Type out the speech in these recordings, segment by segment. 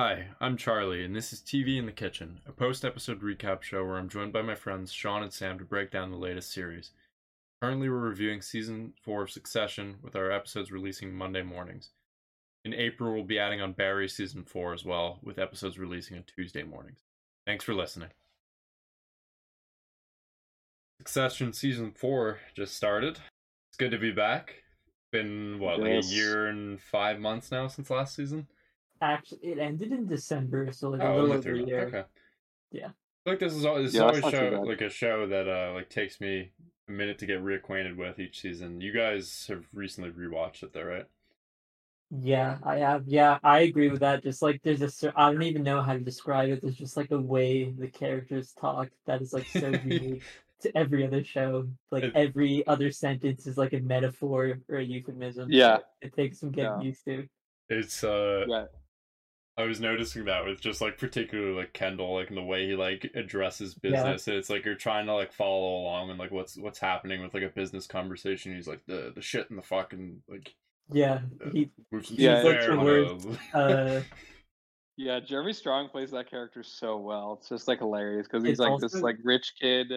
Hi, I'm Charlie, and this is TV in the Kitchen, a post episode recap show where I'm joined by my friends Sean and Sam to break down the latest series. Currently, we're reviewing season 4 of Succession, with our episodes releasing Monday mornings. In April, we'll be adding on Barry season 4 as well, with episodes releasing on Tuesday mornings. Thanks for listening. Succession season 4 just started. It's good to be back. Been, what, like a year and five months now since last season? Actually, it ended in December, so like a Oh, little only over three a year. Okay. Yeah. I feel like this is always, this Yeah, always show like a show that uh like takes me a minute to get reacquainted with each season. You guys have recently rewatched it, though, right? Yeah, I have. Yeah, I agree with that. Just like there's a, cer- I don't even know how to describe it. There's just like a way the characters talk that is like so unique to every other show. Like It- every other sentence is like a metaphor or a euphemism. Yeah. it takes some getting Yeah. used to. It's uh, Yeah. I was noticing that with just like particularly like Kendall, like in the way he like addresses Yeah. business. It's like you're trying to like follow along and like what's what's happening with like a business conversation. He's like the the shit and the fucking like Yeah, Yeah. he move some Yeah, like there. words, uh, uh Yeah, Jeremy Strong plays that character so well. It's just like hilarious because he's It's like this like rich kid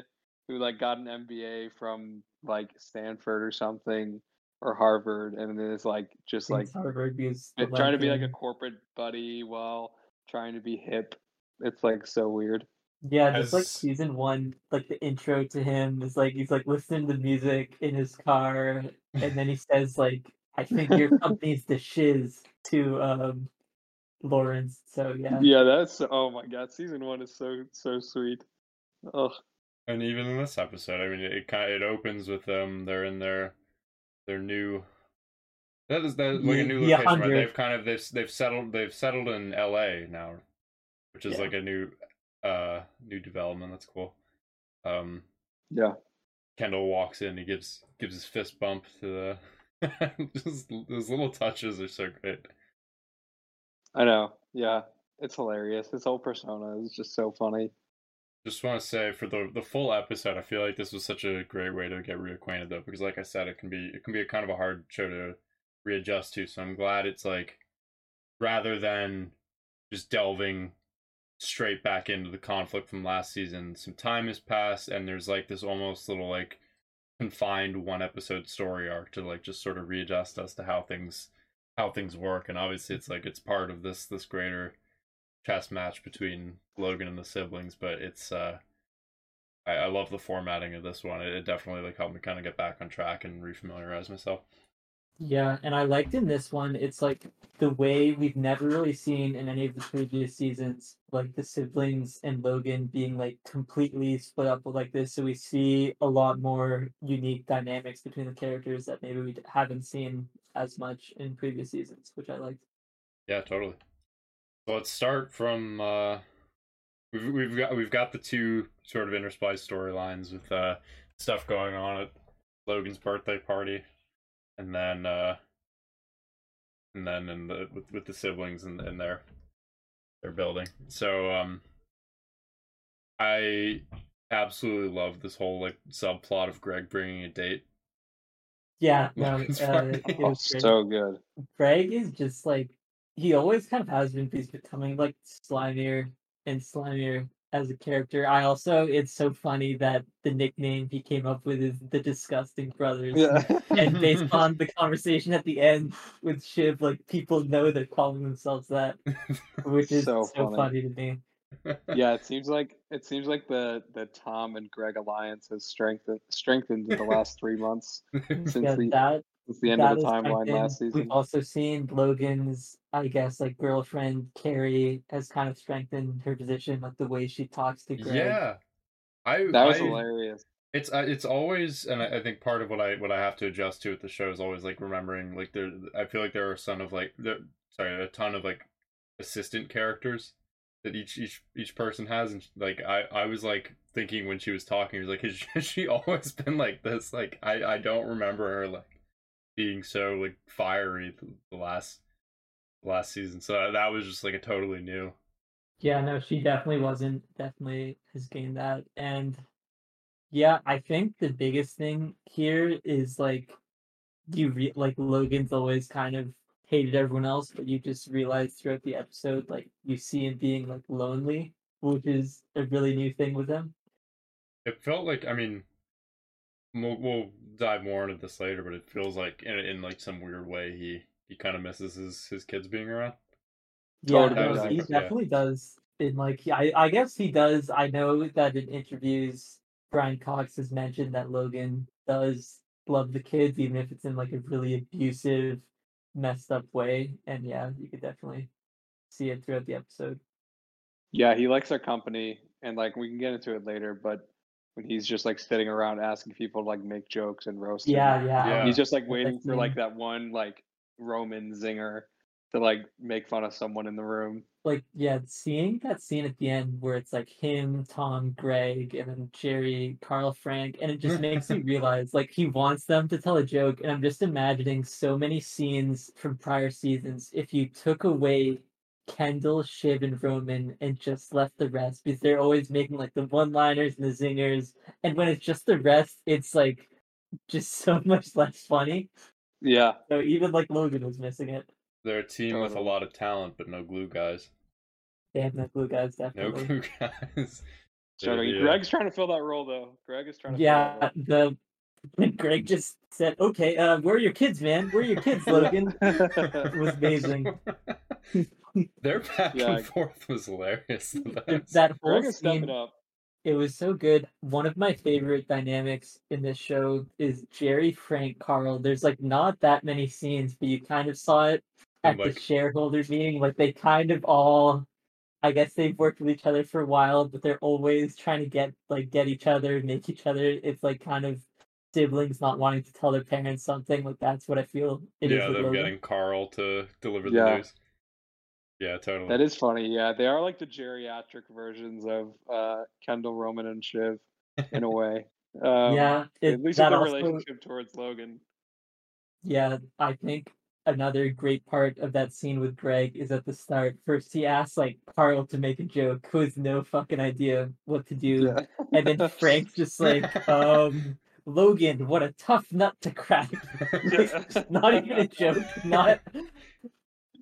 who like got an MBA from like Stanford or something or Harvard, and then is like just like Harvard because uh, trying to be like a um, corporate buddy while trying to be hip. It's like so weird. Yeah, just like season one, like the intro to him is like he's like listening to music in his car, and then he says like, "I think your company's the shiz" to um Lawrence. So yeah, Yeah, that's oh my god, season one is so so sweet. Oh And even in this episode, I mean, it kind it opens with them. They're in their their new. That is that like a new yeah, location, right? They've kind of they've they've settled they've settled in L.A. now, which is Yeah. like a new uh new development. That's cool. Um, yeah. Kendall walks in. He gives gives his fist bump to the. just those little touches are so great. I know. Yeah. It's hilarious. His whole persona is just so funny. Just want to say for the the full episode, I feel like this was such a great way to get reacquainted though, because like I said, it can be it can be a kind of a hard show to readjust to. So I'm glad it's like rather than just delving straight back into the conflict from last season, some time has passed and there's like this almost little like confined one episode story arc to like just sort of readjust as to how things how things work. And obviously it's like it's part of this this greater chess match between Logan and the siblings, but it's uh I, I love the formatting of this one. It, it definitely like helped me kind of get back on track and refamiliarize myself. yeah, and I liked in this one, it's like the way we've never really seen in any of the previous seasons, like the siblings and Logan being like completely split up like this. So we see a lot more unique dynamics between the characters that maybe we haven't seen as much in previous seasons, which I liked. Yeah, totally. So let's start from uh we've we've got we've got the two sort of interspliced storylines with uh stuff going on at Logan's birthday party and then uh and then in the with, with the siblings and in, in their their building. So um I absolutely love this whole like subplot of Greg bringing a date. Yeah, no, Logan's uh, it was great. so good. Greg is just like he always kind of has been. He's becoming like slimier and slimier as a character. I also, it's so funny that the nickname he came up with is the Disgusting Brothers. Yeah. and based on the conversation at the end with Shiv, like people know they're calling themselves that, which is So so, funny. funny to me. yeah, it seems like it seems like the the Tom and Greg alliance has strengthened strengthened in the last three months since Yeah, the that since the end that of the timeline strengthened. last season. We've also seen Logan's, I guess, like girlfriend Kerry has kind of strengthened her position, like the way she talks to Greg. yeah. I That was I, hilarious. It's uh, it's always, and I, I think part of what I what I have to adjust to with the show is always like remembering like there. I feel like there are some of like there, sorry, a ton of like assistant characters that each each each person has, and like I I was like thinking when she was talking, I was like, has she always been like this? Like I I don't remember her like being so like fiery the, the last last season. So that was just like a totally new. Yeah, no, she definitely wasn't. Definitely has gained that. And yeah, I think the biggest thing here is like you re- like Logan's always kind of hated everyone else, but you just realize throughout the episode, like you see him being like lonely, which is a really new thing with him. It felt like I mean, we'll, we'll dive more into this later, but it feels like in, in like some weird way he he kind of misses his his kids being around. Yeah, oh, no, does, he yeah. definitely does. In like, I I guess he does. I know that in interviews, Brian Cox has mentioned that Logan does love the kids, even if it's in like a really abusive, messed up way. And yeah, you could definitely see it throughout the episode. Yeah, he likes our company, and like we can get into it later. But when he's just like sitting around asking people to like make jokes and roast him, Yeah, yeah. Yeah. he's just like Like, waiting that's for like that one like Roman zinger to like make fun of someone in the room. like yeah, seeing that scene at the end where it's like him, Tom, Greg, and then Gerri, Karl, Frank, and it just makes me realize like he wants them to tell a joke, and I'm just imagining so many scenes from prior seasons. If you took away Kendall, Shiv, and Roman and just left the rest, because they're always making like the one-liners and the zingers, and when it's just the rest, it's like just so much less funny. Yeah, So even like Logan was missing it. They're a team with a lot of talent, but no glue guys. They have no glue guy's definitely. No glue guys. so Yeah. Greg's trying to fill that role though. Greg is trying to. Yeah, Fill the Greg just said, "Okay, uh, where are your kids, man? Where are your kids, Logan?" It was amazing. Their back Yeah. and forth was hilarious. That whole Greg is stepping scene, up. it was so good. One of my favorite dynamics in this show is Gerri, Frank, Karl. There's like not that many scenes, but you kind of saw it at Like- the shareholders meeting. Like they kind of all, I guess they've worked with each other for a while, but they're always trying to get like get each other, make each other. It's like kind of siblings not wanting to tell their parents something. Like that's what I feel it is yeah, with them Logan. getting Karl to deliver the Yeah. news. Yeah, totally. That is funny. Yeah, they are like the geriatric versions of uh, Kendall, Roman, and Shiv in a way. Um, yeah, it, at least that with their also, relationship towards Logan. Yeah, I think another great part of that scene with Greg is at the start. First, he asks like Karl to make a joke, who has no fucking idea what to do, and then Frank's just like, um, Logan, what a tough nut to crack. Not even a joke. Not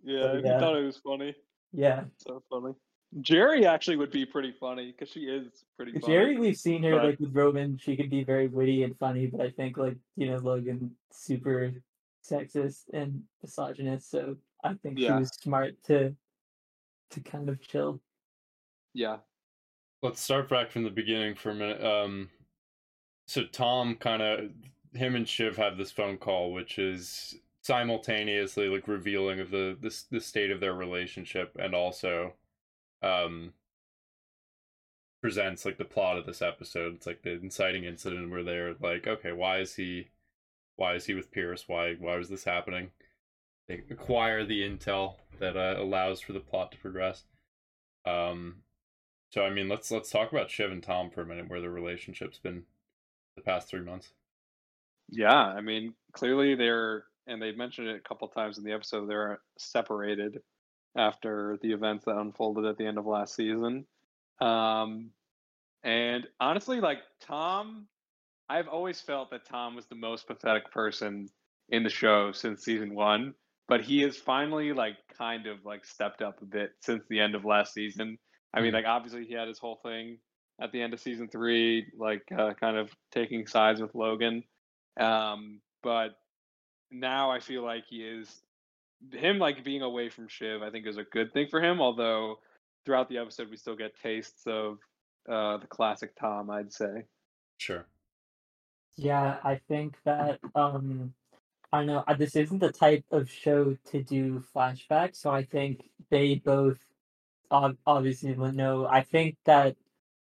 yeah, he yeah. thought it was funny. yeah. So funny. Gerri actually would be pretty funny because she is pretty funny. Gerri, we've seen her but- like with Roman. She could be very witty and funny, but I think like you know Logan super sexist and misogynist. So I think she was smart to to kind of chill. Yeah. Let's start back from the beginning for a minute. Um, so Tom kind of him and Shiv have this phone call, which is simultaneously like revealing of the the, the state of their relationship and also um presents like the plot of this episode. It's like the inciting incident where they're like, okay, why is he why is he with Pierce? Why why is this happening? They acquire the intel that uh, allows for the plot to progress. Um, so I mean, let's let's talk about Shiv and Tom for a minute, where their relationship's been the past three months. Yeah. I mean, clearly they're, and they mentioned it a couple times in the episode, they're separated after the events that unfolded at the end of last season. Um, and honestly, like Tom, I've always felt that Tom was the most pathetic person in the show since season one, but he has finally like kind of like stepped up a bit since the end of last season. I mean, Mhm. like obviously he had his whole thing at the end of season three, like uh, kind of taking sides with Logan. Um, but now I feel like he is him like being away from Shiv. I think is a good thing for him. Although throughout the episode we still get tastes of uh, the classic Tom. I'd say. Sure. Yeah, I think that um I don't know, uh, this isn't the type of show to do flashbacks, so I think they both obviously know. I think that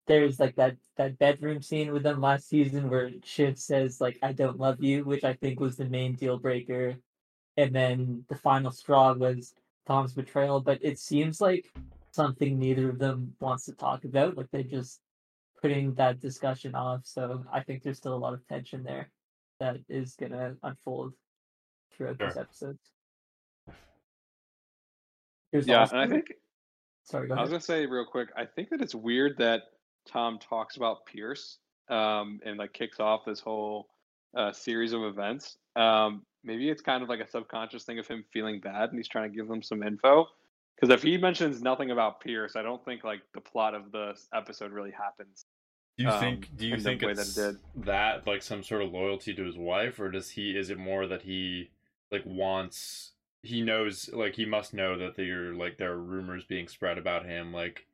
there's like that that bedroom scene with them last season where Shiv says like I don't love you, which I think was the main deal breaker. And then the final straw was Tom's betrayal, but it seems like something neither of them wants to talk about. Like they're just putting that discussion off. So I think there's still a lot of tension there that is gonna unfold throughout Sure. episodes. There's Yeah, and I think sorry, go I was gonna say real quick. I think that it's weird that Tom talks about Pierce um, and like kicks off this whole uh, series of events. Um, maybe it's kind of like a subconscious thing of him feeling bad and he's trying to give them some info. Because if he mentions nothing about Pierce, I don't think like the plot of the episode really happens. Do you um, think? Do you think way that it that like some sort of loyalty to his wife, or does he? Is it more that he like wants? He knows, like he must know that there like there are rumors being spread about him, like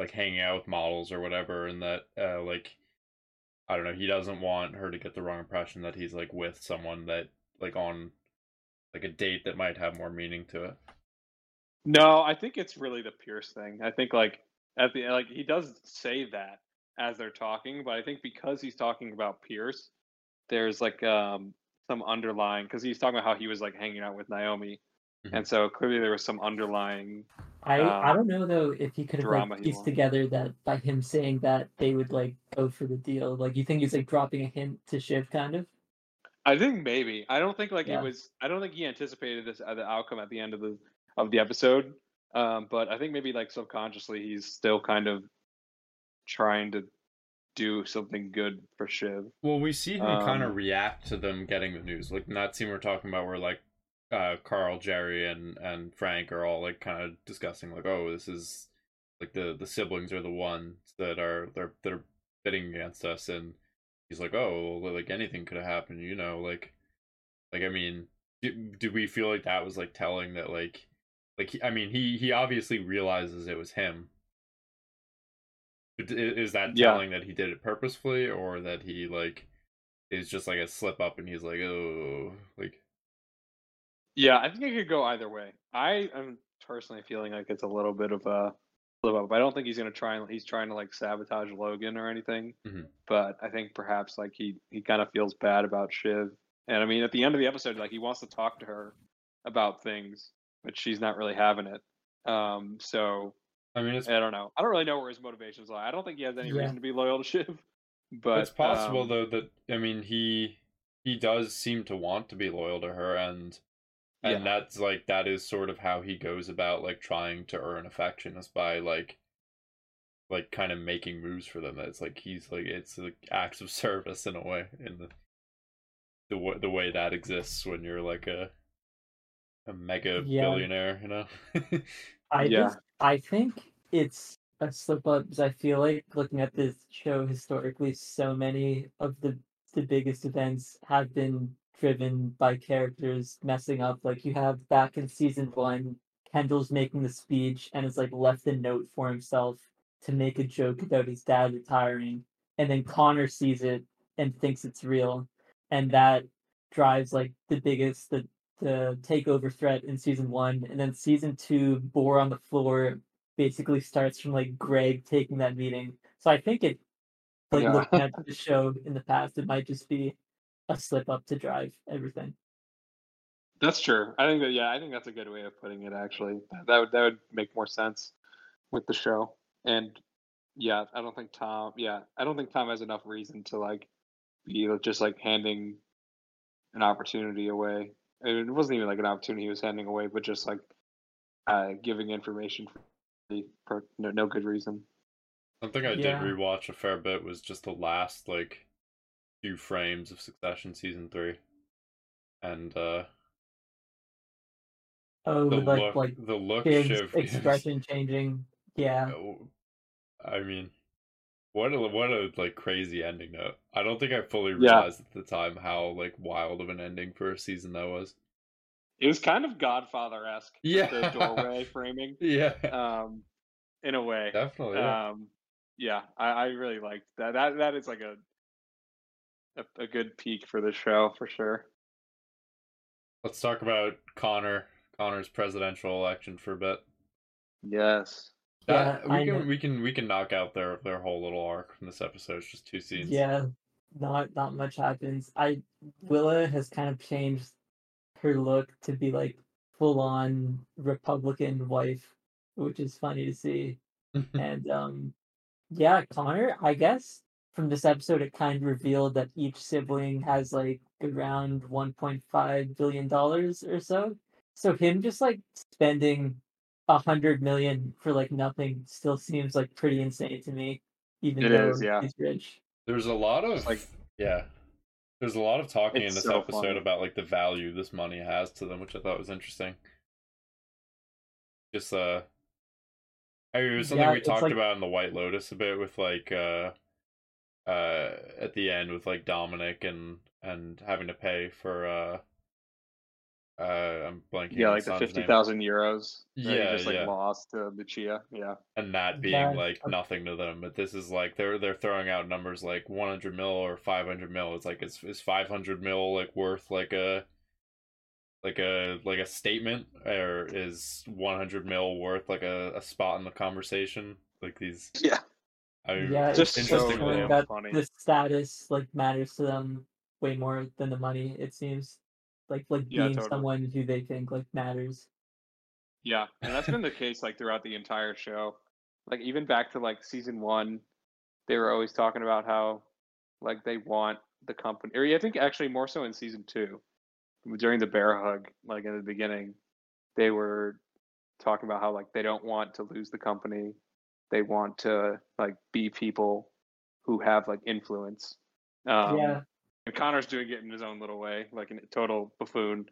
like hanging out with models or whatever, and that uh like I don't know, he doesn't want her to get the wrong impression that he's like with someone that like on like a date that might have more meaning to it. No, I think it's really the Pierce thing. I think like at the like he does say that as they're talking, but I think because he's talking about Pierce, there's like um some underlying because he's talking about how he was like hanging out with Naomi, Mhm. and so clearly there was some underlying. I I um, don't know though if he could have like pieced wanted. together that by him saying that they would like go for the deal. Like you think he's like dropping a hint to Shiv kind of? I think maybe I don't think like Yeah. it was. I don't think he anticipated this uh, the outcome at the end of the of the episode. Um, but I think maybe like subconsciously he's still kind of trying to do something good for Shiv. Well, we see him kind of Um, react to them getting the news. Like in that scene we're talking about where like uh Karl, Gerri and and Frank are all like kind of discussing like, "Oh, this is like the the siblings are the ones that are they're they're bidding against us." And he's like, "Oh, well, like anything could have happened, you know, like like I mean, do, do we feel like that was like telling that like like I mean, he he obviously realizes it was him. But Is that Yeah. telling that he did it purposefully or that he like is just like a slip up and he's like, oh, like Yeah, I think it could go either way. I am personally feeling like it's a little bit of a slip up. I don't think he's gonna try and he's trying to like sabotage Logan or anything. Mhm. But I think perhaps like he he kind of feels bad about Shiv. And I mean, at the end of the episode, like he wants to talk to her about things, but she's not really having it. Um, so I mean, it's I don't know. I don't really know where his motivations lie. I don't think he has any Yeah. reason to be loyal to Shiv. But it's possible um, though that I mean he he does seem to want to be loyal to her and and Yeah. that's like that is sort of how he goes about like trying to earn affection is by like like kind of making moves for them. It's like he's like it's like acts of service in a way in the the wa- the way that exists when you're like a a mega Yeah. billionaire, you know. I Yeah. just I think it's a slip up because I feel like looking at this show historically, so many of the the biggest events have been driven by characters messing up. Like you have back in season one, Kendall's making the speech and has like left a note for himself to make a joke about his dad retiring, and then Connor sees it and thinks it's real, and that drives like the biggest the the takeover threat in season one, and then season two, Boar on the floor basically starts from like Greg taking that meeting. So I think it, like Yeah. looking at the show in the past, it might just be a slip up to drive everything. That's true. I think that yeah, I think that's a good way of putting it. Actually, that, that would that would make more sense with the show. And yeah, I don't think Tom. Yeah, I don't think Tom has enough reason to like be just like handing an opportunity away. And It wasn't even like an opportunity he was handing away, but just like uh, giving information for, the- for no, no good reason. Something I Yeah. did rewatch a fair bit was just the last like few frames of Succession season three, and uh Oh, the like look, like the look Shiv expression changing. Yeah. Oh, I mean, what a what a like crazy ending though. I don't think I fully Yeah. realized at the time how like wild of an ending for a season that was. It was kind of Godfather esque. Yeah. the doorway framing. Yeah, Um, in a way. definitely. Yeah. Um, yeah, I, I really liked that. That that is like a, a a good peak for the show for sure. Let's talk about Connor Connor's presidential election for a bit. Yes. That, Yeah, I we can know. we can we can knock out their their whole little arc from this episode. It's just two scenes. Yeah, not not much happens. I Willa has kind of changed her look to be like full on Republican wife, which is funny to see. and um yeah, Connor, I guess from this episode it kind of revealed that each sibling has like around 1.5 billion dollars or so. So him just like spending a hundred million for like nothing still seems like pretty insane to me, even It though is, yeah. he's rich. There's a lot of like- yeah. There's a lot of talking in this so episode funny. about like the value this money has to them, which I thought was interesting. Just uh, I mean, it was something Yeah, we talked like- about in the White Lotus a bit with like uh, uh, at the end with like Dominic and and having to pay for uh, uh, I'm blanking. Yeah, like the son's fifty name. euros. Yeah, just like yeah. lost to Lucia. Yeah. and that being Yeah, like nothing to them. But this is like they're they're throwing out numbers like 100 mil or 500 mil. It's like it's is 500 mil like worth like a like a like a statement or is 100 mil worth like a, a spot in the conversation? Like these, Yeah. I mean, Yeah, Just it's just interesting. showing that funny. the status like matters to them way more than the money. It seems like like Yeah, being totally. someone who they think like matters. Yeah, and that's been the case like throughout the entire show. Like even back to like season one, they were always talking about how like they want the company, or I think actually more so in season two, during the bear hug, like in the beginning, they were talking about how like they don't want to lose the company. They want to like be people who have like influence. Um, yeah, and Connor's doing it in his own little way, like a total buffoon.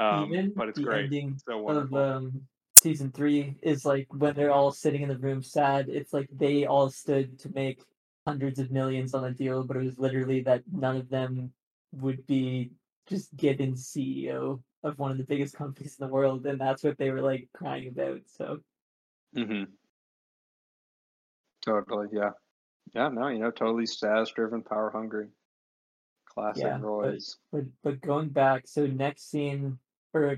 Um, even but it's the great. ending So of um season three is like when they're all sitting in the room sad. It's like they all stood to make hundreds of millions on a deal, but it was literally that none of them would be just given CEO of one of the biggest companies in the world, and that's what they were like crying about. So Mm-hmm. Totally, yeah. Yeah, no, you know, totally status driven, power hungry. Classic Yeah, but- Roy's. But but going back, so next scene, or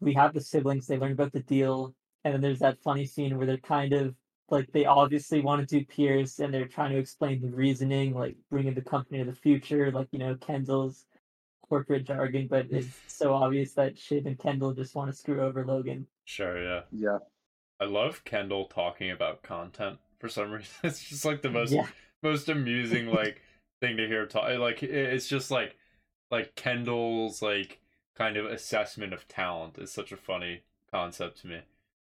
we have the siblings. They learn about the deal, and then there's that funny scene where they're kind of like they obviously want to do Pierce, and they're trying to explain the reasoning, like bringing the company to the future, like you know Kendall's corporate jargon. But it's so obvious that Shiv and Kendall just want to screw over Logan. sure, yeah. Yeah. I love Kendall talking about content for some reason. It's just like the most Yeah, most amusing like thing to hear talk like it's just like like kendall's like kind of assessment of talent is such a funny concept to me.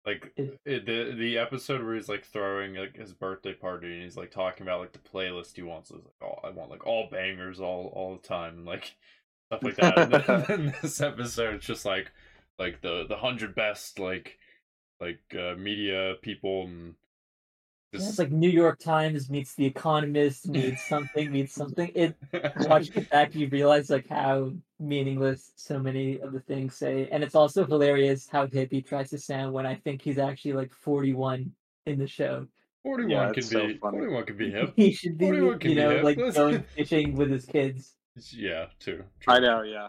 Like It- the the episode where he's like throwing like his birthday party and he's like talking about like the playlist he wants is like oh i want like all bangers all all the time and like stuff like that. And then, then this episode it's just like like the the hundred best like like uh, media people and Yeah, it's like New York Times meets The Economist meets something meets something. It watching it back, you realize like how meaningless so many of the things say, and it's also hilarious how hip he tries to sound when I think he's actually like forty-one in the show. 41 Yeah, could it's so be funny. 41 could be hip. He should be, you know, hip. like going fishing with his kids. Yeah, too. I know, yeah.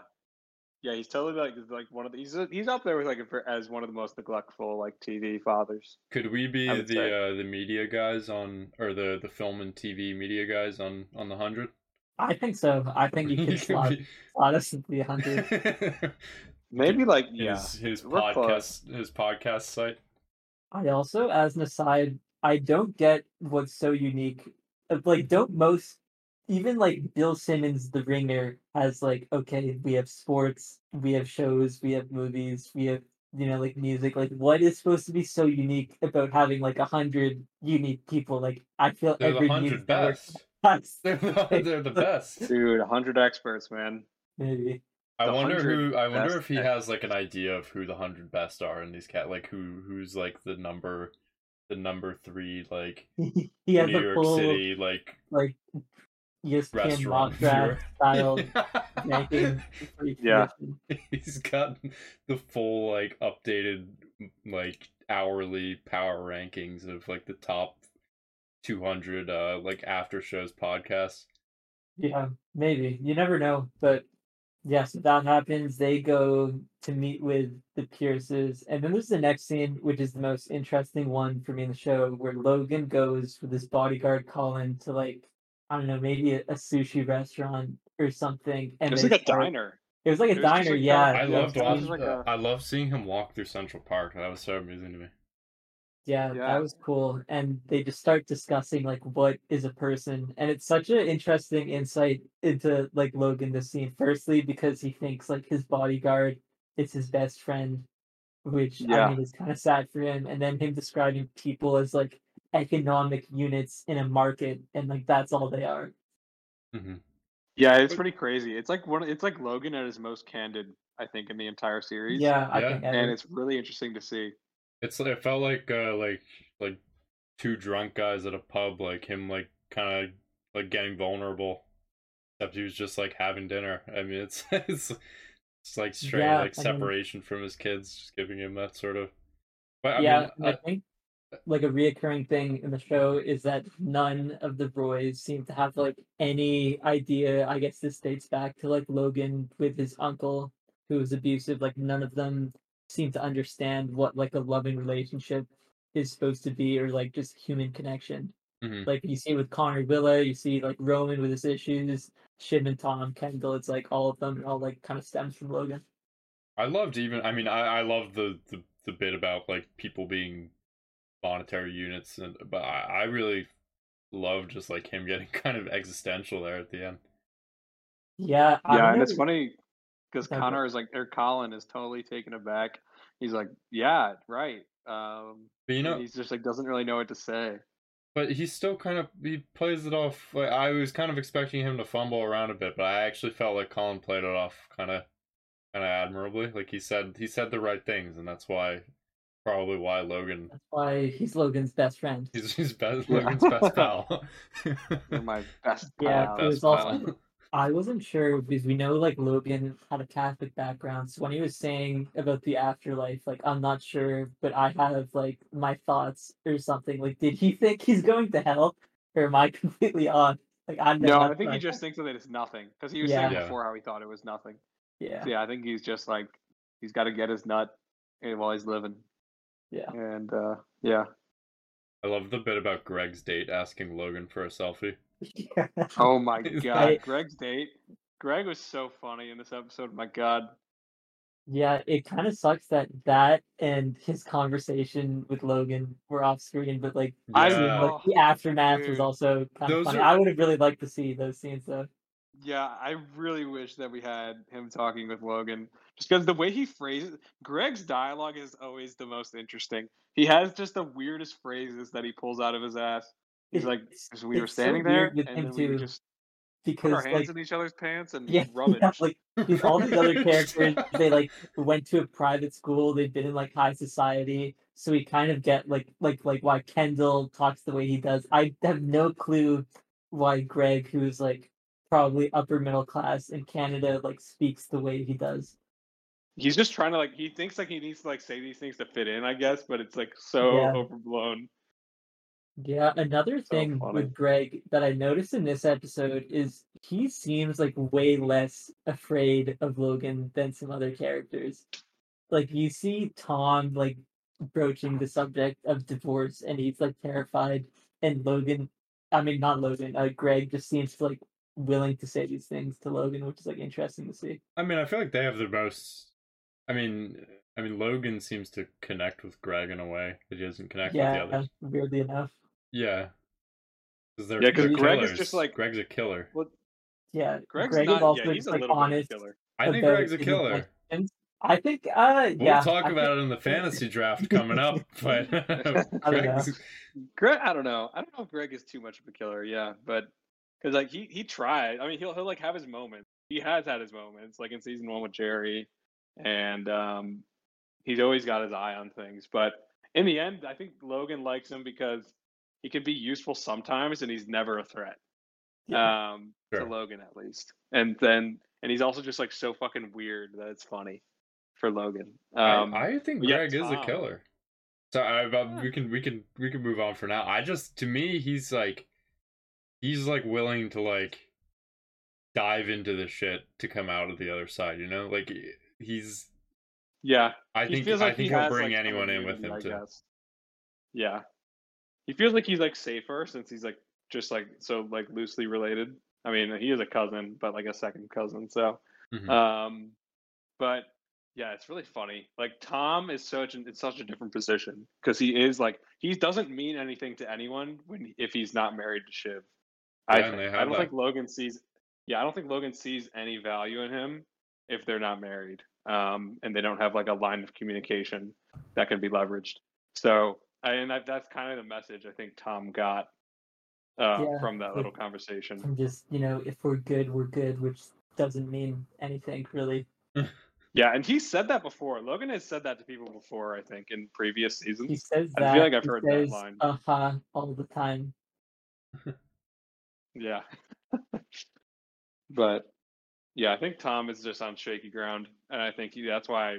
Yeah, he's totally like like one of the, he's he's up there with like for, as one of the most neglectful like TV fathers. Could we be the uh, the media guys on or the the film and TV media guys on on the 100? I think so. I think you could slot, be- slot us into the hundred. Maybe like yeah. his his podcast close. his podcast site. I also, as an aside, I don't get what's so unique. uh, Like, don't most, even like Bill Simmons, The Ringer, has like, okay, we have sports, we have shows, we have movies, we have, you know, like music. Like, what is supposed to be so unique about having like a hundred unique people? Like, I feel They're the every 100 news best. has They're the, they're the best. Dude, hundred experts, man. maybe. I The wonder who I wonder if he has like an idea of who the 100 best are in these cat like who who's like the number the number 3 like he has New a York full City like like ESPN restaurant mock draft style ranking. Yeah. He's got the full like updated like hourly power rankings of like the top 200 uh like after shows podcasts. Yeah, maybe. You never know. But yes, if that happens, they go to meet with the Pierces. And then there's the next scene, which is the most interesting one for me in the show, where Logan goes with his bodyguard Colin to like I don't know, maybe a, a sushi restaurant or something. And It was like a start- diner. It was like a was diner, like yeah. I yeah, loved watching like like- a- I love seeing him walk through Central Park. That was so amusing to me. Yeah, Yeah. that was cool. And they just start discussing like what is a person. And it's such an interesting insight into like Logan this scene. Firstly, because he thinks like his bodyguard is his best friend, which Yeah. I mean is kind of sad for him. And then him describing people as like economic units in a market and like that's all they are. hmm Yeah, it's pretty crazy. It's like one. It's like Logan at his most candid, I think, in the entire series. Yeah, I Yeah. think and ever. it's really interesting to see. It's it felt like uh like like two drunk guys at a pub, like him like kind of like getting vulnerable. Except he was just like having dinner. I mean, it's it's it's like straight Yeah, like I mean- separation from his kids, just giving him that sort of. But I yeah, mean, and I I- think like a reoccurring thing in the show is that none of the Roys seem to have like any idea. I guess this dates back to like Logan with his uncle who was abusive. Like none of them seem to understand what like a loving relationship is supposed to be or like just human connection. Mhm. Like you see with Connor Willa, you see like Roman with his issues, Shiv and Tom, Kendall. It's like all of them all like kind of stems from Logan. I loved even. I mean, I I love the the the bit about like people being monetary units, and but I I really love just like him getting kind of existential there at the end. Yeah, I Yeah, don't and it's funny because Connor is like, or Colin is totally taken aback. He's like, "Yeah, right." Um, But you know, he's just like doesn't really know what to say. but he's still kind of he plays it off. Like I was kind of expecting him to fumble around a bit, but I actually felt like Colin played it off kind of kind of admirably. Like he said he said the right things, and that's why probably why Logan That's why he's Logan's best friend. he's his best Logan's best pal. You're my best Yeah, pal. it was Best also- I wasn't sure because we know like Logan had a Catholic background. So when he was saying about the afterlife, like I'm not sure, but I have like my thoughts or something. Like, did he think he's going to hell, or am I completely off? Like I No, I think he just thinks that it's nothing because he was saying before how he thought it was nothing. yeah So, yeah, I think he's just like he's got to get his nut eh, while he's living, yeah and uh, yeah. I love the bit about Greg's date asking Logan for a selfie. Oh my god, like- Greg's date. Greg was so funny in this episode. My god. yeah. It kind of sucks that that and his conversation with Logan were off screen, but like I seeing, Yeah. like, the aftermath was also kind of funny. are- I would have really liked to see those scenes though. Yeah, I really wish that we had him talking with Logan. Just because the way he phrases Greg's dialogue is always the most interesting. He has just the weirdest phrases that he pulls out of his ass. He's like, "So we were it's so standing there, and then we too, just because put our hands like in each other's pants and yeah, rummage." yeah, like all these other characters they like went to a private school they've been in like high society so we kind of get like like like why kendall talks the way he does i have no clue why greg who's like probably upper middle class in canada like speaks the way he does He's just trying to like he thinks like he needs to like say these things to fit in, I guess, but it's like so Yeah. overblown. yeah another So thing funny. with greg that i noticed in this episode is he seems like way less afraid of logan than some other characters like you see tom like broaching the subject of divorce and he's like terrified and logan i mean not logan uh, greg just seems like willing to say these things to logan which is like interesting to see I mean, I feel like they have the most. I mean, I mean, Logan seems to connect with Greg in a way that he doesn't connect with the yeah others. weirdly enough Yeah, because they're Yeah, 'cause they're Greg is just like- Greg's a killer. Well, yeah Greg's greg not is also yeah, he's just, a little honest bit killer. I think Greg's a killer. intentions. i think uh We'll yeah talk I about think- it in the fantasy draft coming up, but I don't know. Greg, I don't know. I don't know if Greg is too much of a killer. Yeah, but because like he he tried. I mean, he'll he'll like have his moments. He has had his moments, like in season one with Gerri, and um, he's always got his eye on things. But in the end, I think Logan likes him because he can be useful sometimes, and he's never a threat. Yeah. Um, Sure. to Logan at least, and then and he's also just like so fucking weird that it's funny for Logan. Um, I, I think but yeah, Greg is a killer. So I, Yeah. we can we can we can move on for now. I just to me he's like he's like willing to like dive into the shit to come out of the other side. You know, like he's. yeah, I He think feels I like he think he'll bring like, anyone in with him I too. guess. Yeah, he feels like he's like safer since he's like just like so like loosely related. I mean, he is a cousin, but like a second cousin. So, Mhm. um, but yeah, it's really funny. Like Tom is such an it's such a different position because he is like he doesn't mean anything to anyone when if he's not married to Shiv. I Yeah, and think. they I don't that. think Logan sees. Yeah, I don't think Logan sees any value in him if they're not married, um, and they don't have like a line of communication that can be leveraged. So, and that, that's kind of the message I think Tom got uh, Yeah, from that like- little conversation. From just you know, if we're good, we're good, which doesn't mean anything really. Yeah, and he said that before. Logan has said that to people before, I think, in previous seasons. He seasons. says I feel like I've he heard that line. Uh-huh, all the time. Yeah. but yeah, I think Tom is just on shaky ground, and I think he, that's why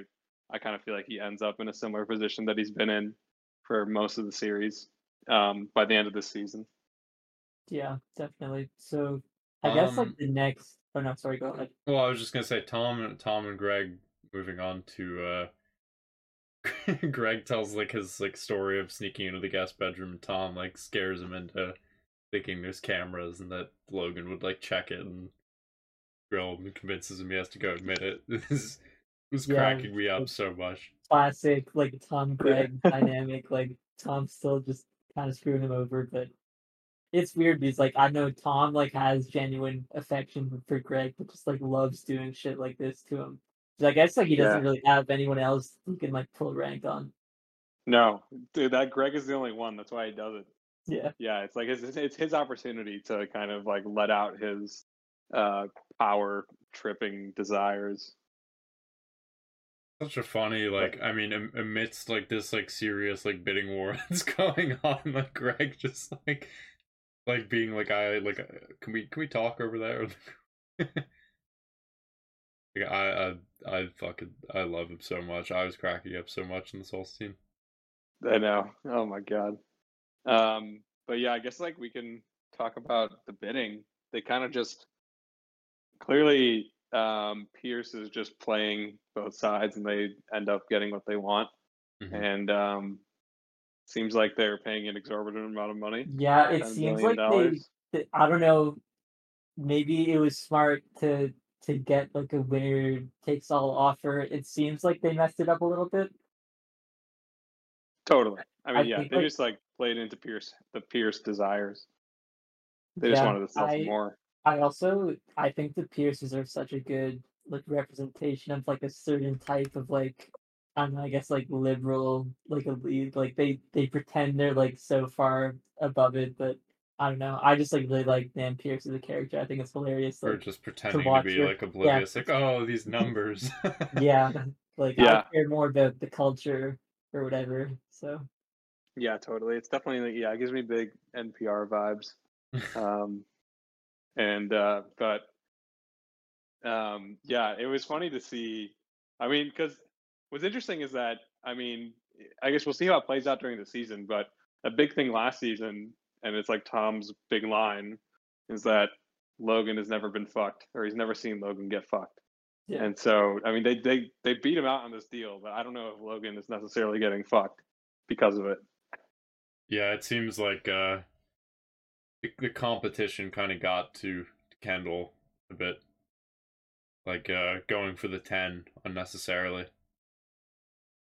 I kind of feel like he ends up in a similar position that he's been in for most of the series um, by the end of this season. Yeah, definitely. So I guess like Um, the next. Oh no, sorry. Go ahead. Well, I was just gonna say Tom, and Tom and Greg. Moving on to uh, Greg tells like his like story of sneaking into the guest bedroom, and Tom like scares him into thinking there's cameras and that Logan would like check it and grill him and convinces him he has to go admit it. This was Yeah, cracking me up so much. Classic like Tom Greg dynamic. Like Tom's still just kind of screwing him over, but it's weird because like I know Tom like has genuine affection for Greg, but just like loves doing shit like this to him. 'Cause I guess like he doesn't Yeah. really have anyone else he can like pull rank on. No, dude, that Greg is the only one. That's why he does it. Yeah. Yeah, it's like it's, it's his opportunity to kind of like let out his uh, power tripping desires. Such a funny like I mean amidst like this like serious like bidding war that's going on like Greg just like like being like I like uh, can we can we talk over there like I I I fucking I love him so much I was cracking up so much in this whole scene I know. Oh my god. Um, but yeah, I guess like we can talk about the bidding. They kind of just clearly um, Pierce is just playing both sides, and they end up getting what they want. Mhm. And um, seems like they're paying an exorbitant amount of money. Yeah, it seems like they dollars. th- I don't know. Maybe it was smart to to get like a winner takes all offer. It seems like they messed it up a little bit. Totally. I mean, I yeah, they like- just like played into Pierce the Pierce desires. They just wanted to sell I, more. I also I think the Pierces are such a good like representation of like a certain type of like I don't know, I guess like liberal like elite. Like they they pretend they're like so far above it, but I don't know. I just like really like Nan Pierce as a character. I think it's hilarious. or just pretending to watch be your- like oblivious like oh these numbers yeah, like Yeah. I care more about the culture or whatever. So Yeah, totally. It's definitely yeah, it gives me big NPR vibes. um, and uh, but um, yeah, it was funny to see. I mean, because what's interesting is that I mean, I guess we'll see how it plays out during the season. But a big thing last season, and it's like Tom's big line, is that Logan has never been fucked, or he's never seen Logan get fucked. Yeah. And so, I mean, they they they beat him out on this deal, but I don't know if Logan is necessarily getting fucked because of it. Yeah it seems like uh the, the competition kind of got to Kendall a bit like uh going for the 10 unnecessarily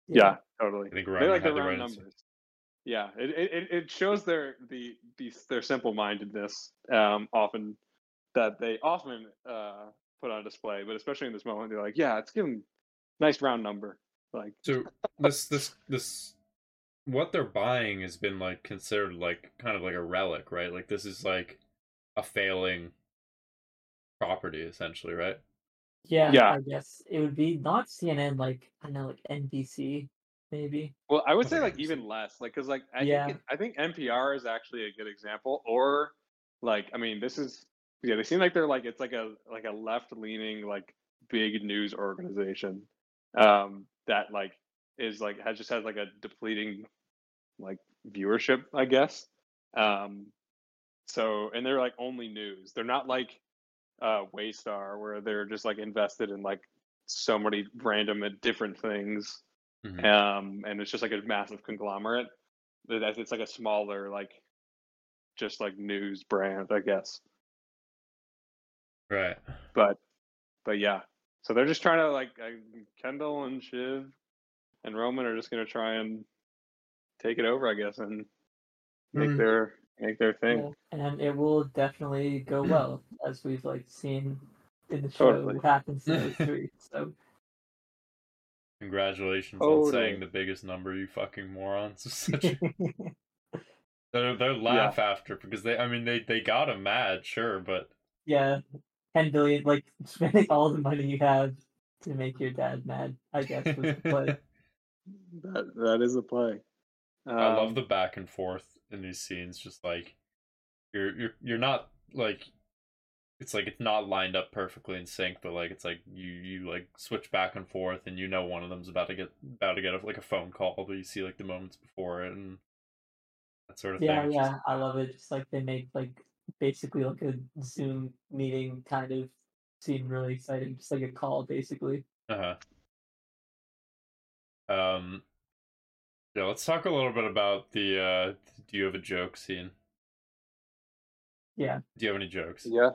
Yeah, totally. I think they Ryan like the had the round right answer. numbers. Yeah, it, it it- it shows their the, the their simple mindedness um, often that they often uh, put on display, but especially in this moment, they're like, yeah, let's give them nice round number. Like, So this this this what they're buying has been like considered like kind of like a relic, right? Like this is like a failing property essentially, right? yeah, Yeah. I guess it would be not CNN like I know like NBC maybe. well, I would say like even less, like because like I Yeah. think I think NPR is actually a good example, or like I mean, this is yeah, they seem like they're like it's like a like a left leaning like big news organization um that like is like has just has like a depleting like viewership i guess. Um so and they're like only news. They're not like uh waystar where they're just like invested in like so many random and different things. Mhm. um and it's just like a massive conglomerate. It's like a smaller like just like news brand i guess. Right. but but yeah. So they're just trying to like uh, kendall and shiv and roman are just going to try and take it over i guess and make Mm. their make their thing Yeah, and it will definitely go well as we've like seen in the show Totally. what happens to those three. So Congratulations on Totally. saying the biggest number, you fucking morons. Such a- Their their laugh after because they I mean they they got him mad sure but Yeah, ten billion, like spending all the money you have to make your dad mad. I guess was the play. That that is a play. I love Um, the back and forth in these scenes. Just like you're you're you're not like it's like it's not lined up perfectly in sync, but like it's like you you like switch back and forth, and you know one of them's about to get about to get a, like a phone call, but you see like the moments before it and that sort of Yeah, thing. It's yeah, I love it. Just like they make like basically like a Zoom meeting kind of seem really exciting. Just like a call, basically. Uh huh. Um. Yeah, let's talk a little bit about the. uh Do you have a joke scene? Yeah, Do you have any jokes? yeah.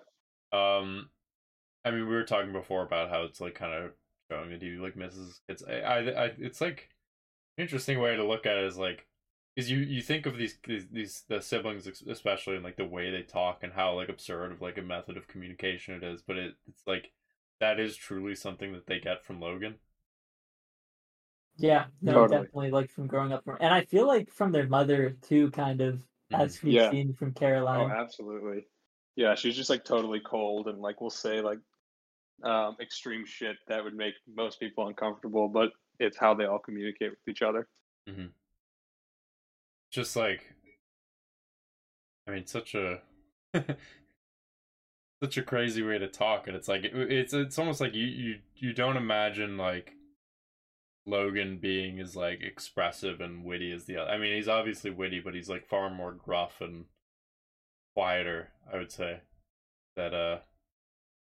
Um, I mean, we were talking before about how it's like kind of showing that he like misses it's I, I, I it's like an interesting way to look at it is like, because you you think of these these these the siblings especially and like the way they talk and how like absurd of like a method of communication it is, but it it's like that is truly something that they get from Logan. Yeah, no, Totally. definitely like from growing up from, and I feel like from their mother too, kind of Mhm. as we've Yeah. seen from Caroline. Oh, absolutely. Yeah, she's just like totally cold and like we'll say like um, extreme shit that would make most people uncomfortable, but it's how they all communicate with each other. Mm-hmm. Just like, I mean, such a such a crazy way to talk, and it's like it, it's it's almost like you you you don't imagine like Logan being as like expressive and witty as the other. I mean, he's obviously witty, but he's like far more gruff and quieter. I would say that uh,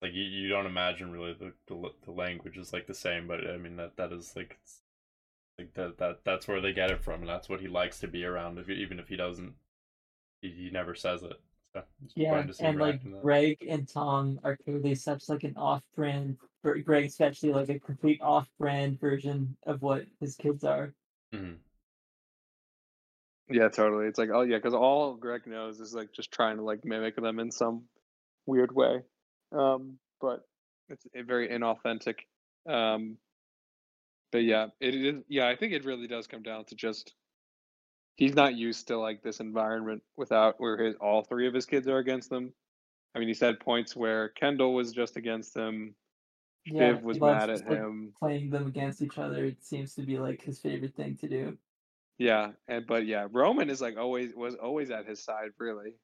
like you, you don't imagine really the, the the language is like the same, but I mean that that is like like that that that's where they get it from, and that's what he likes to be around. If even if he doesn't, he, he never says it. So it's Yeah, to see him and like reacting to that. Greg and Tom are clearly such like an off-brand. Greg, especially like a complete off-brand version of what his kids are. Mhm. Yeah, totally. It's like, oh yeah, because all Greg knows is like just trying to like mimic them in some weird way. Um, but it's a very inauthentic. Um, but yeah, it is. Yeah, I think it really does come down to just he's not used to like this environment without where his all three of his kids are against them. I mean, he's had points where Kendall was just against him. Yeah, Shiv was mad at like, him. Playing them against each other, it seems to be like his favorite thing to do. Yeah, and but yeah, Roman is like always was always at his side really,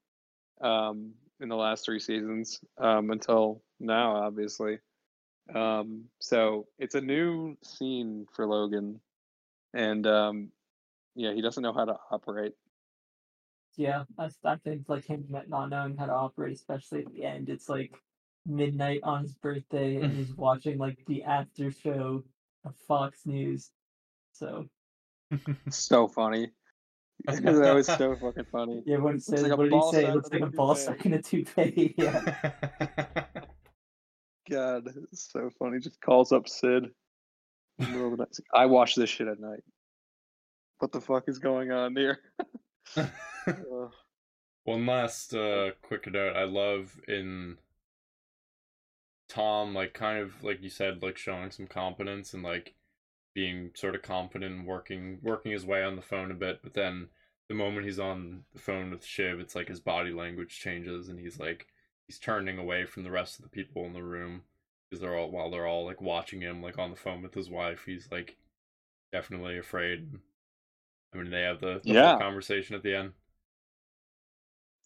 um, in the last three seasons, um, until now, obviously. Um, so it's a new scene for Logan, and um, yeah, he doesn't know how to operate. Yeah, I, s- I think like him not not knowing how to operate, especially at the end. It's like midnight on his birthday, and he's watching like the after show of Fox News. So So funny. that was so fucking funny. yeah, what it says, like what did he say? It looks like a a ball toupee. sack and a toupee. Yeah. God, it's so funny. Just calls up Cyd. in the middle of the night. He's like, I watch this shit at night. What the fuck is going on here? Ugh. One last uh, quick note. I love in Tom, like kind of like you said, like showing some competence and like being sort of confident and working working his way on the phone a bit. But then the moment he's on the phone with Shiv, it's like his body language changes and he's like he's turning away from the rest of the people in the room because they're all while they're all like watching him like on the phone with his wife. He's like definitely afraid. I mean, they have the, the Yeah. conversation at the end.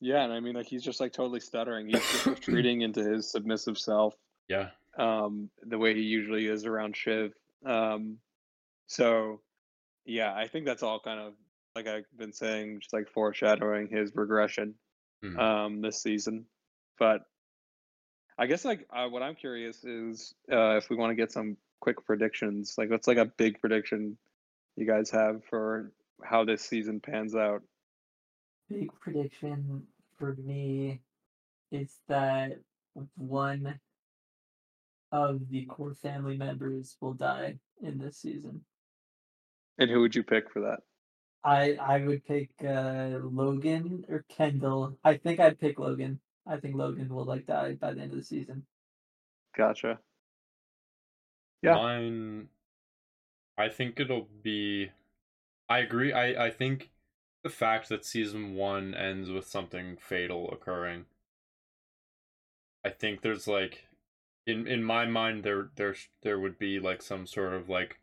Yeah, and I mean, like he's just like totally stuttering. He's just retreating into his submissive self, Yeah. um, the way he usually is around Shiv. Um, so, yeah, I think that's all kind of like I've been saying, just like foreshadowing his regression Mhm. um, this season. But I guess like uh, what I'm curious is uh, if we want to get some quick predictions. Like, what's like a big prediction you guys have for how this season pans out? Big prediction for me is that one of the core family members will die in this season. And who would you pick for that? I I would pick uh, Logan or Kendall. I think I'd pick Logan. I think Logan will like die by the end of the season. Gotcha. Yeah. Mine, I think it'll be. I agree. I I think the fact that season one ends with something fatal occurring. I think there's like, in in my mind, there there there would be like some sort of like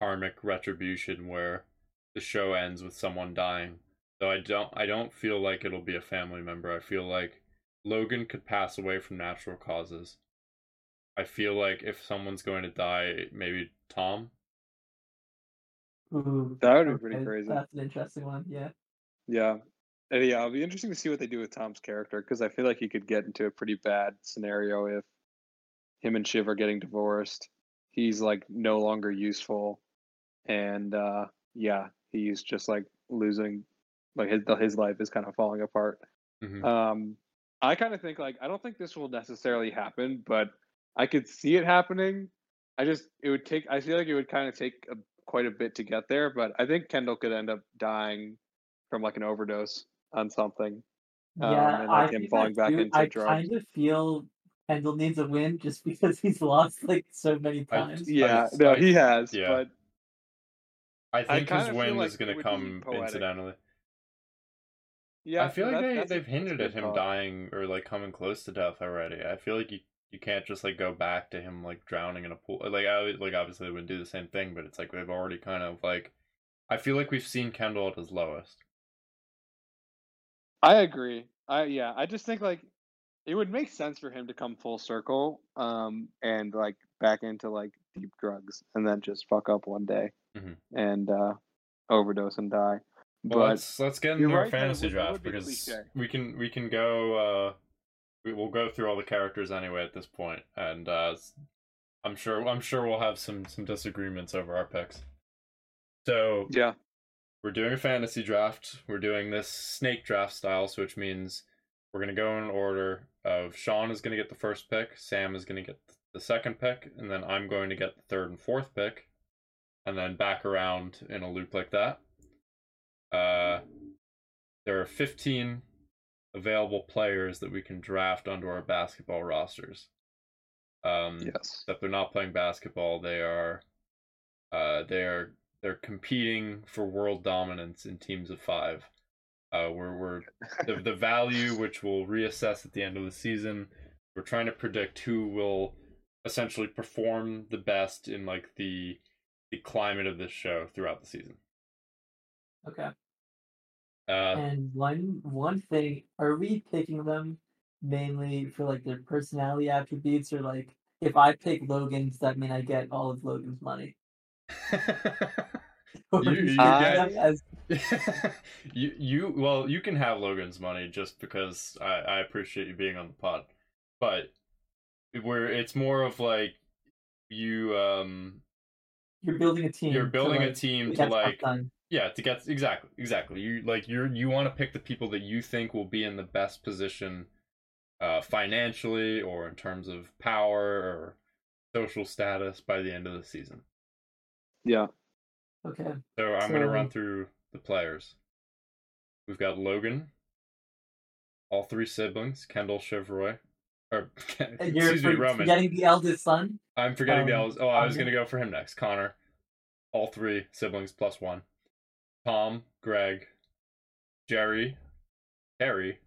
karmic retribution where the show ends with someone dying. Though I don't I don't feel like it'll be a family member. I feel like Logan could pass away from natural causes. I feel like if someone's going to die, maybe Tom. Ooh, That would be pretty okay, crazy. That's an interesting one. Yeah. Yeah. And yeah, it'll be interesting to see what they do with Tom's character because I feel like he could get into a pretty bad scenario if him and Shiv are getting divorced. He's like no longer useful, and uh, yeah, he's just like losing, like his his life is kind of falling apart. Mhm. Um, I kind of think like I don't think this will necessarily happen, but I could see it happening. I just it would take. I feel like it would kind of take a, quite a bit to get there, but I think Kendall could end up dying from like an overdose on something. Um, Yeah, and I like him think falling back too. into I drugs. kind of feel Kendall needs a win just because he's lost like so many I- times. Yeah, I- no, he has, yeah. but I I think his win like is going to come incidentally. yeah, I feel like that- they, they've hinted at him thought. dying or like coming close to death already. I feel like you you can't just like go back to him like drowning in a pool. Like I like obviously they wouldn't do the same thing, but it's like they've already kind of like. I feel like we've seen Kendall at his lowest. I agree. I yeah, I just think like it would make sense for him to come full circle, um, and like back into like deep drugs, and then just fuck up one day Mhm. and uh, overdose and die. Well, but let's let's get into our right fantasy draft be because cliche. we can we can go. uh we, We'll go through all the characters anyway at this point, and uh I'm sure I'm sure we'll have some some disagreements over our picks. So yeah, we're doing a fantasy draft. We're doing this snake draft style, so which means we're gonna go in order of Sean is gonna get the first pick, Sam is gonna get the second pick, and then I'm going to get the third and fourth pick, and then back around in a loop like that. Uh, there are 15 available players that we can draft onto our basketball rosters. Um, yes, except they're not playing basketball. They are, uh, they are they're competing for world dominance in teams of five. Uh, we're we're the the value which we'll reassess at the end of the season. We're trying to predict who will essentially perform the best in like the the climate of this show throughout the season. Okay. Uh, And one one thing, are we picking them mainly for like their personality attributes, or like if I pick Logan, does that mean I get all of Logan's money? You- you get- as you you well you can have Logan's money just because I, I appreciate you being on the pod, but where it's more of like you um you're building a team. you're to, building a team to like. Yeah to get exactly exactly you like you're you want to pick the people that you think will be in the best position uh financially or in terms of power or social status by the end of the season. yeah, Okay. So I'm gonna run through the players. We've got Logan, all three siblings, Kendall Shiv Roy, or And you're excuse me, for- Roman. forgetting the eldest son. I'm forgetting the um, eldest. Oh, I was Connor. gonna go for him next. Connor, all three siblings plus one. Tom, Greg, Gerri, Kerry,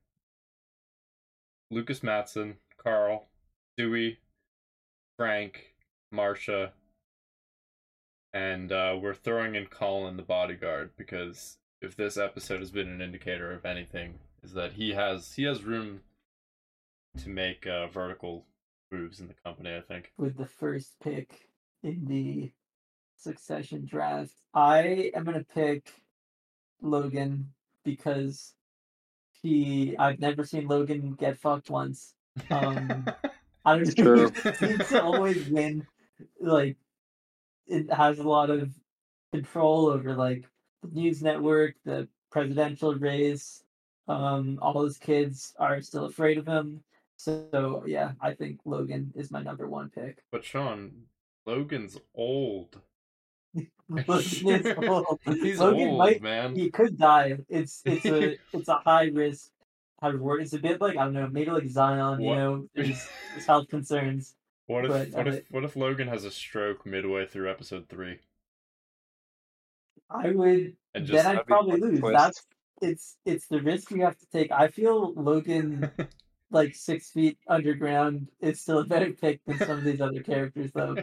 Lukas Matsson, Karl, Stewy, Frank, Marcia, and uh, we're throwing in Colin the bodyguard because if this episode has been an indicator of anything, is that he has he has room to make uh, vertical moves in the company. I think. with the first pick in the succession draft. I am gonna pick Logan because he I've never seen Logan get fucked once. Um, I don't True. know. He seems to always win. Like it has a lot of control over like the news network, the presidential race. Um, all his kids are still afraid of him. So yeah, I think Logan is my number one pick. But Sean, Logan's old. Old. He's Logan old, might man. he could die. It's it's a it's a high risk. To word? It's a bit like I don't know, maybe like Zion. You know, there's, there's health concerns. what if but, what uh, if what if Logan has a stroke midway through episode three I would and then I'd probably lose. twist. That's it's it's the risk you have to take. I feel Logan like six feet underground is still a better pick than some of these other characters though.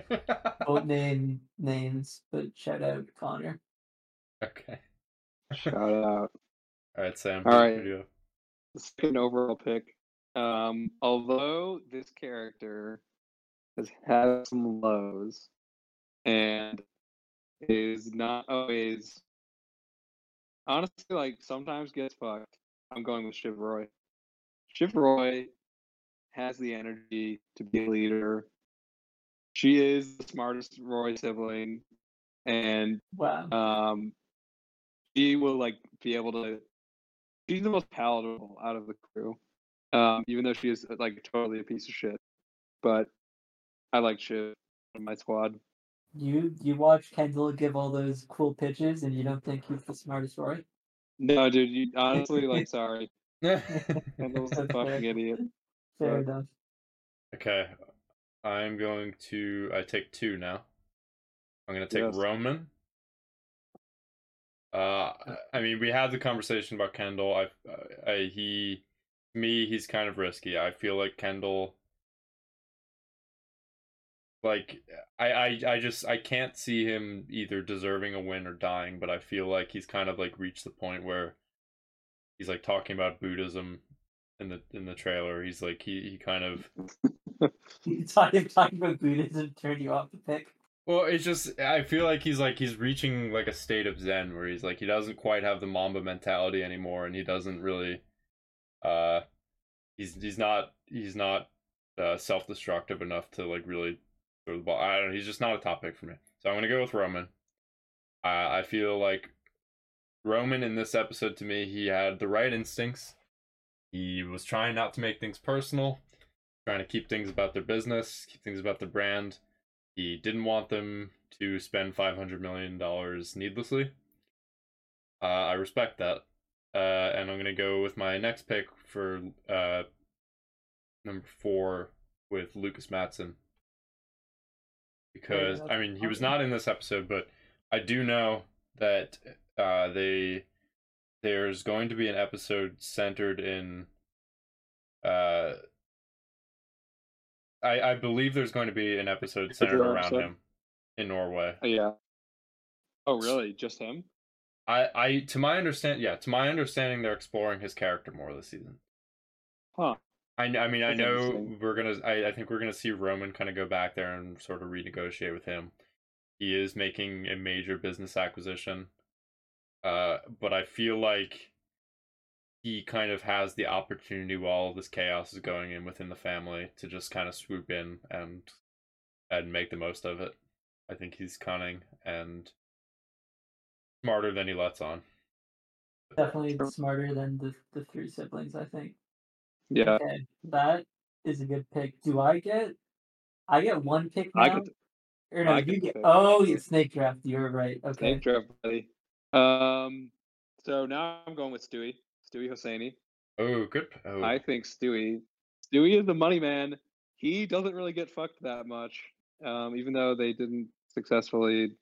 Won't name names, but shout out Connor. okay. Shout out. All right, Sam. All right. what you do? The second overall pick. Um, although this character has had some lows and is not always honestly like sometimes gets fucked. I'm going with Shiv Roy. Shiv Roy has the energy to be a leader. She is the smartest Roy sibling, and Wow. um, she will like be able to. She's the most palatable out of the crew, um, even though she is like totally a piece of shit. But I like Shiv in my squad. You you watch Kendall give all those cool pitches and you don't think he's the smartest Roy? No, dude, you honestly like sorry. Okay. Kendall's a fucking idiot. Fair But- enough. I'm going to. I take two now. I'm going to take Yes. Roman. Uh, I mean, we had the conversation about Kendall. I, I, he, me, he's kind of risky. I feel like Kendall. Like, I, I, I just, I can't see him either deserving a win or dying. But I feel like he's kind of like reached the point where he's like talking about Buddhism in the in the trailer. He's like he, he kind of talking talking about Buddhism turned you off the pick. Well, it's just I feel like he's like he's reaching like a state of zen where he's like he doesn't quite have the Mamba mentality anymore, and he doesn't really, uh, he's he's not he's not uh, self destructive enough to like really throw the ball. I don't know. He's just not a top pick for me, so I'm gonna go with Roman. Uh, I feel like Roman in this episode to me he had the right instincts. He was trying not to make things personal, trying to keep things about their business, keep things about their brand. He didn't want them to spend five hundred million dollars needlessly. Uh, I respect that, uh, and I'm gonna go with my next pick for uh, number four with Lukas Matsson because I mean he was not in this episode, but I do know that uh, they there's going to be an episode centered in uh I I believe there's going to be an episode centered around episode? him in Norway. Oh, yeah. Oh, really? Just him? I I to my understand yeah, to my understanding they're exploring his character more this season. Huh. I, I mean, I know we're gonna. I, I think we're gonna see Roman kind of go back there and sort of renegotiate with him. He is making a major business acquisition, uh, but I feel like he kind of has the opportunity while all this chaos is going in within the family to just kind of swoop in and and make the most of it. I think he's cunning and smarter than he lets on. Definitely smarter than the, the three siblings, I think. Yeah. Okay, that is a good pick. Do I get? I get one pick now. I get or no, I you get get. Oh, yeah, snake draft. You're right. Okay. Snake draft, buddy. Um, so now I'm going with Stewy. Stewy Hosseini. Oh, good. Oh, I think Stewy. Stewy is the money man. He doesn't really get fucked that much, um, even though they didn't successfully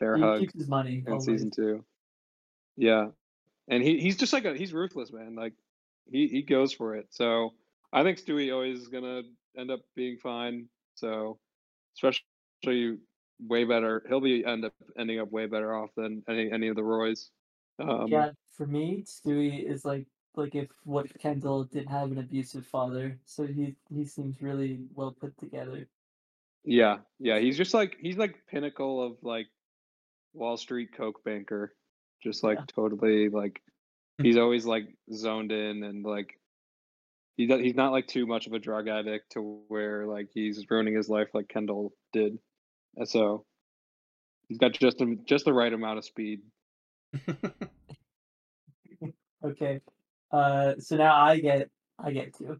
bear He hug keeps his money. in always. season two. Yeah, and he he's just like a he's ruthless, man. Like he he goes for it. So I think Stewy always is gonna end up being fine. So especially way better. He'll be end up ending up way better off than any any of the Roys. Um, yeah, for me, Stewy is like like if what Kendall didn't have an abusive father, so he he seems really well put together. Yeah, yeah, he's just like he's like pinnacle of like Wall Street coke banker, just like Yeah. totally like he's always like zoned in and like he he's not like too much of a drug addict to where like he's ruining his life like Kendall did, and so he's got just a, just the right amount of speed. Okay. Uh, so now I get I get two.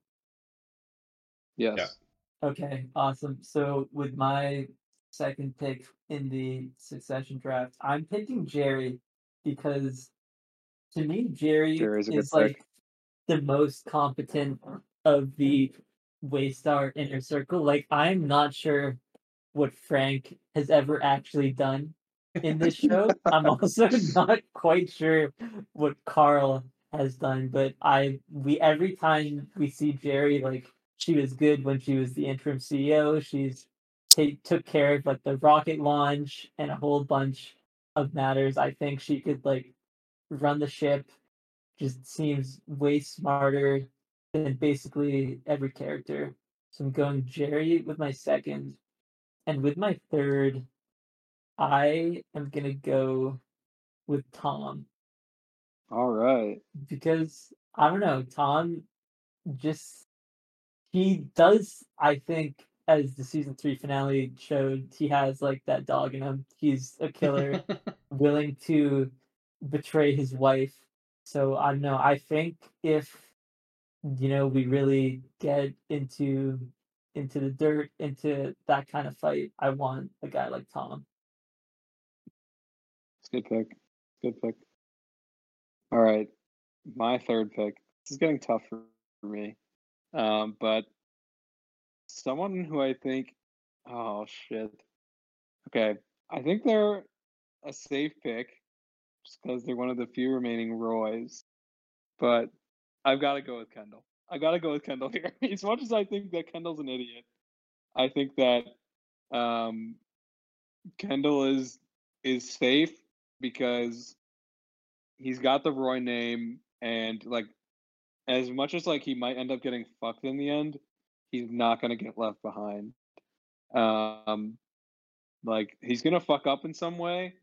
Yes, Okay, awesome. So with my second pick in the succession draft, I'm picking Gerri because to me Gerri Gerri's is like pick. the most competent of the Waystar inner circle. Like I'm not sure what Frank has ever actually done in this show. I'm also not quite sure what Karl has done, but I we every time we see Gerri, like she was good when she was the interim CEO. She's ta- took care of like the rocket launch and a whole bunch of matters. I think she could like run the ship. Just seems way smarter than basically every character. So I'm going Gerri with my second, and with my third, I am gonna go with Tom All right. because I don't know, Tom just he does I think as the season three finale showed, he has like that dog in him. He's a killer, willing to betray his wife. So I don't know. I think if you know we really get into into the dirt, into that kind of fight, I want a guy like Tom. It's good pick. Good pick. All right. My third pick. This is getting tough for, for me. Um, but someone who I think oh shit. Okay. I think they're a safe pick just because they're one of the few remaining Roys. But I've got to go with Kendall. I got to go with Kendall here. as much as I think that Kendall's an idiot, I think that um, Kendall is is safe because he's got the Roy name and like as much as like he might end up getting fucked in the end, he's not gonna get left behind. Um like he's gonna fuck up in some way,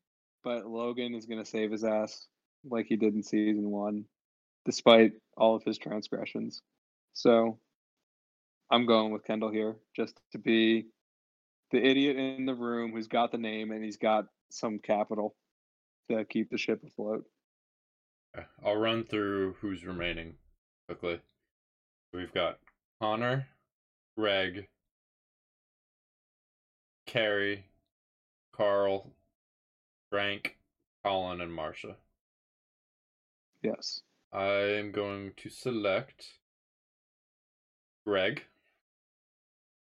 but Logan is gonna save his ass like he did in season one, despite all of his transgressions. So I'm going with Kendall here just to be the idiot in the room who's got the name and he's got some capital to keep the ship afloat. I'll run through who's remaining quickly. We've got Connor, Greg, Kerry, Karl, Frank, Colin, and Marcia. Yes. I am going to select Greg.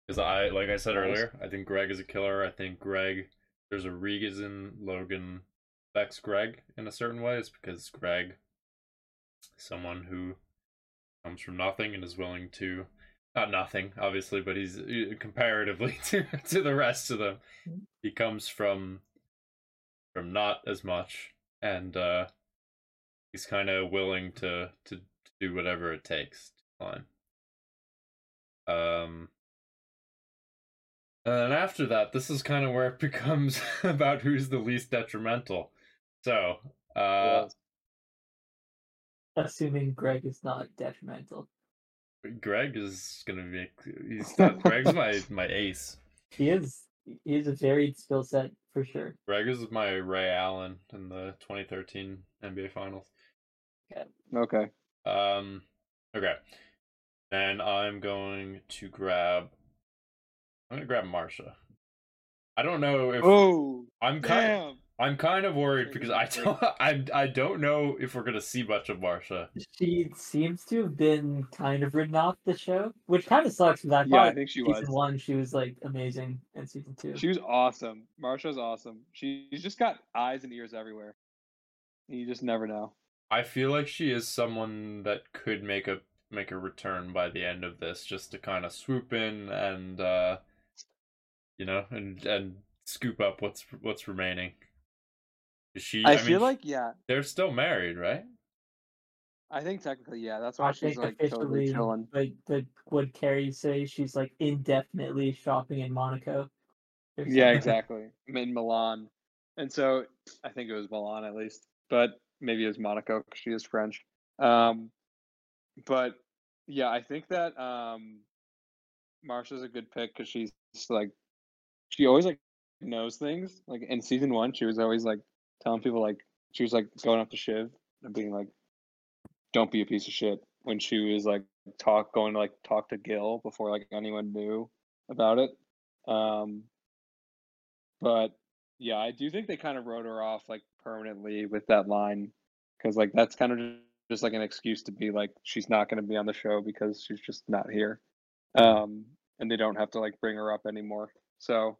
Because I, like I said earlier, I think Greg is a killer. I think Greg, there's a reason Logan affects Greg in a certain way. It's because Greg, someone who comes from nothing and is willing to, not nothing, obviously, but he's uh, comparatively to, to the rest of them, he comes from from not as much and uh he's kind of willing to, to to do whatever it takes to climb um and then after that this is kind of where it becomes about who's the least detrimental so uh Yes. Assuming Greg is not detrimental. greg is gonna be he's greg's my my ace He is he is a varied skill set for sure. greg is my ray allen in the 2013 nba finals Okay. Um, okay. And I'm going to grab. I'm gonna grab Marcia. I don't know if Oh, I'm kind. damn. I'm kind of worried because I don't. I I don't know if we're gonna see much of Marcia. She seems to have been kind of written off the show, which kind of sucks because I Yeah, I think she season was. one she was like amazing, and season two. She was awesome. Marcia's awesome. She's just got eyes and ears everywhere. You just never know. I feel like she is someone that could make a make a return by the end of this, just to kind of swoop in and uh, you know, and and scoop up what's what's remaining. Is She, I, I, feel mean, like yeah. they're still married, right? I think technically yeah. That's why I she's think like totally officially, chilling. like the would Kerry say she's like indefinitely shopping in Monaco. or Yeah, something. exactly. In Milan, and so I think it was Milan at least, but maybe it was Monaco because she is French. Um, but yeah, I think that um, Marcia's a good pick because she's like she always like knows things. Like in season one, she was always like telling people like she was like going up to Shiv and being like, "Don't be a piece of shit." When she was like talk going to like talk to Gil before like anyone knew about it. Um, but yeah, I do think they kind of wrote her off like permanently with that line because like that's kind of just like an excuse to be like she's not going to be on the show because she's just not here, um, and they don't have to like bring her up anymore. So,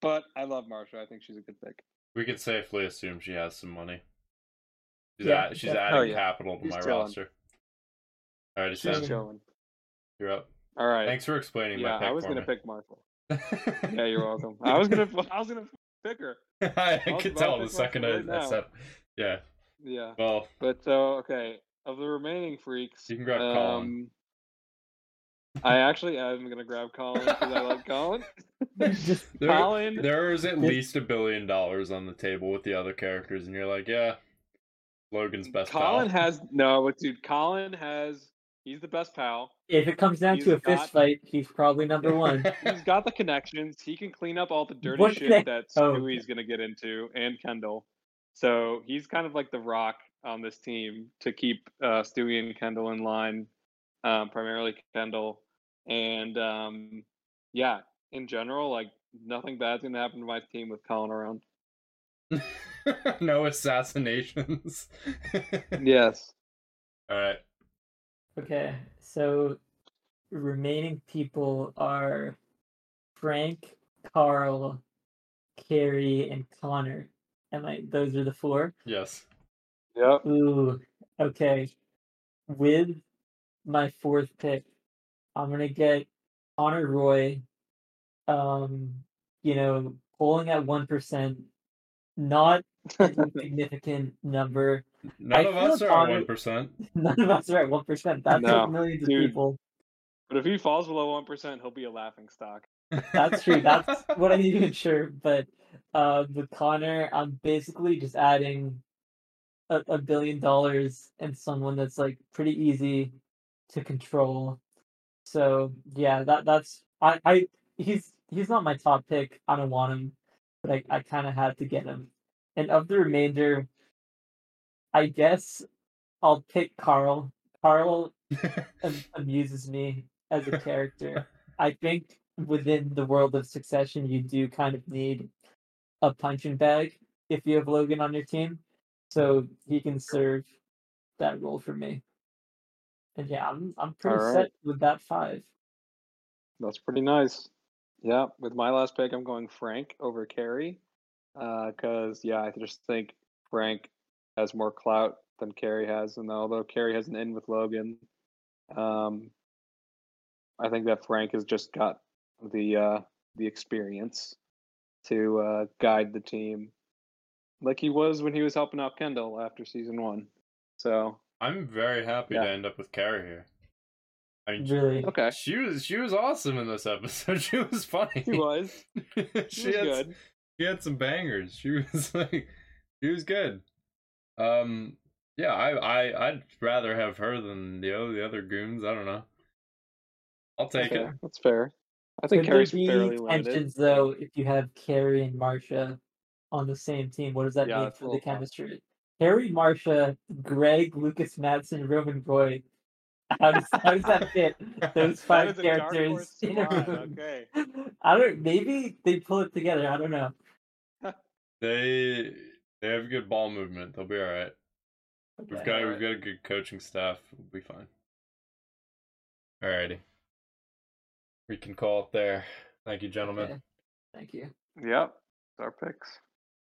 but I love Marcia. I think she's a good pick. We could safely assume she has some money. She's, Yeah, add- she's yeah. adding Oh, yeah. capital to She's my chilling. roster. all right She's Sam, chilling. you're up. All right. Thanks for explaining yeah, my pick I was gonna me. pick Marshall. Yeah, you're welcome. I was gonna I was gonna pick her. I I could tell the second Marshall I, right I said, yeah. Yeah. Well, But so okay, of the remaining freaks, You can grab Colin. um, I actually am gonna grab Colin because I like Colin. Just there, Colin, there is at least a billion dollars on the table with the other characters, and you're like, yeah, Logan's best Colin pal. has no, but dude, Colin has. He's the best pal. if it comes down to a He's got- fist fight, he's probably number one. He's got the connections. He can clean up all the dirty What shit connect- that oh, Stewy's gonna get into, and Kendall. So he's kind of like the rock on this team to keep uh, Stewy and Kendall in line, um, primarily Kendall. And um, yeah, in general, like nothing bad's gonna happen to my team with Colin around. no assassinations. Yes. All right. Okay, so remaining people are Frank, Karl, Kerry, and Connor. Am I? Those are the four. Yes. Yep. Ooh, okay. With my fourth pick, I'm gonna get Connor Roy. Um, you know, polling at one percent, not a significant number. None I of us are at one percent. None of us are at one percent. That's No, like millions of people. But if he falls below one percent, he'll be a laughing stock. That's true. That's what I need to ensure. But uh, with Connor, I'm basically just adding a, a billion dollars and someone that's like pretty easy to control. So yeah, that that's I, I he's he's not my top pick. I don't want him, but I, I kind of had to get him. And of the remainder, I guess I'll pick Karl. Karl am- amuses me as a character. I think within the world of Succession, you do kind of need a punching bag if you have Logan on your team, so he can serve that role for me. And yeah, I'm I'm pretty All set with that five. That's pretty nice. Yeah, with my last pick, I'm going Frank over Kerry. Because, yeah, I just think Frank has more clout than Kerry has. And although Kerry has an in with Logan, um, I think that Frank has just got the uh, the experience to uh, guide the team like he was when he was helping out Kendall after season one. So, I'm very happy Yeah. to end up with Kerry here. I mean, Really, okay. she was she was awesome in this episode. She was funny. He was. she He was had good. she had some bangers. She was like she was good. Um yeah, I I I'd rather have her than the other the other goons. I don't know. I'll take Okay, it. That's fair. I think Would Kerry's there be fairly limited. tensions though if you have Kerry and Marcia on the same team? What does that Yeah, mean for the little tough. chemistry? Kerry, Marcia, Greg, Lukas Matsson, Roman Roy. How does how does that fit? Those five is a dark characters in a squad, room. Okay. I don't. Maybe they pull it together. I don't know. They they have good ball movement. They'll be all right. We've got Alright. we've got a good coaching staff. We'll be fine. Alrighty. We can call it there. Thank you, gentlemen. Okay. Thank you. Yep. Our picks.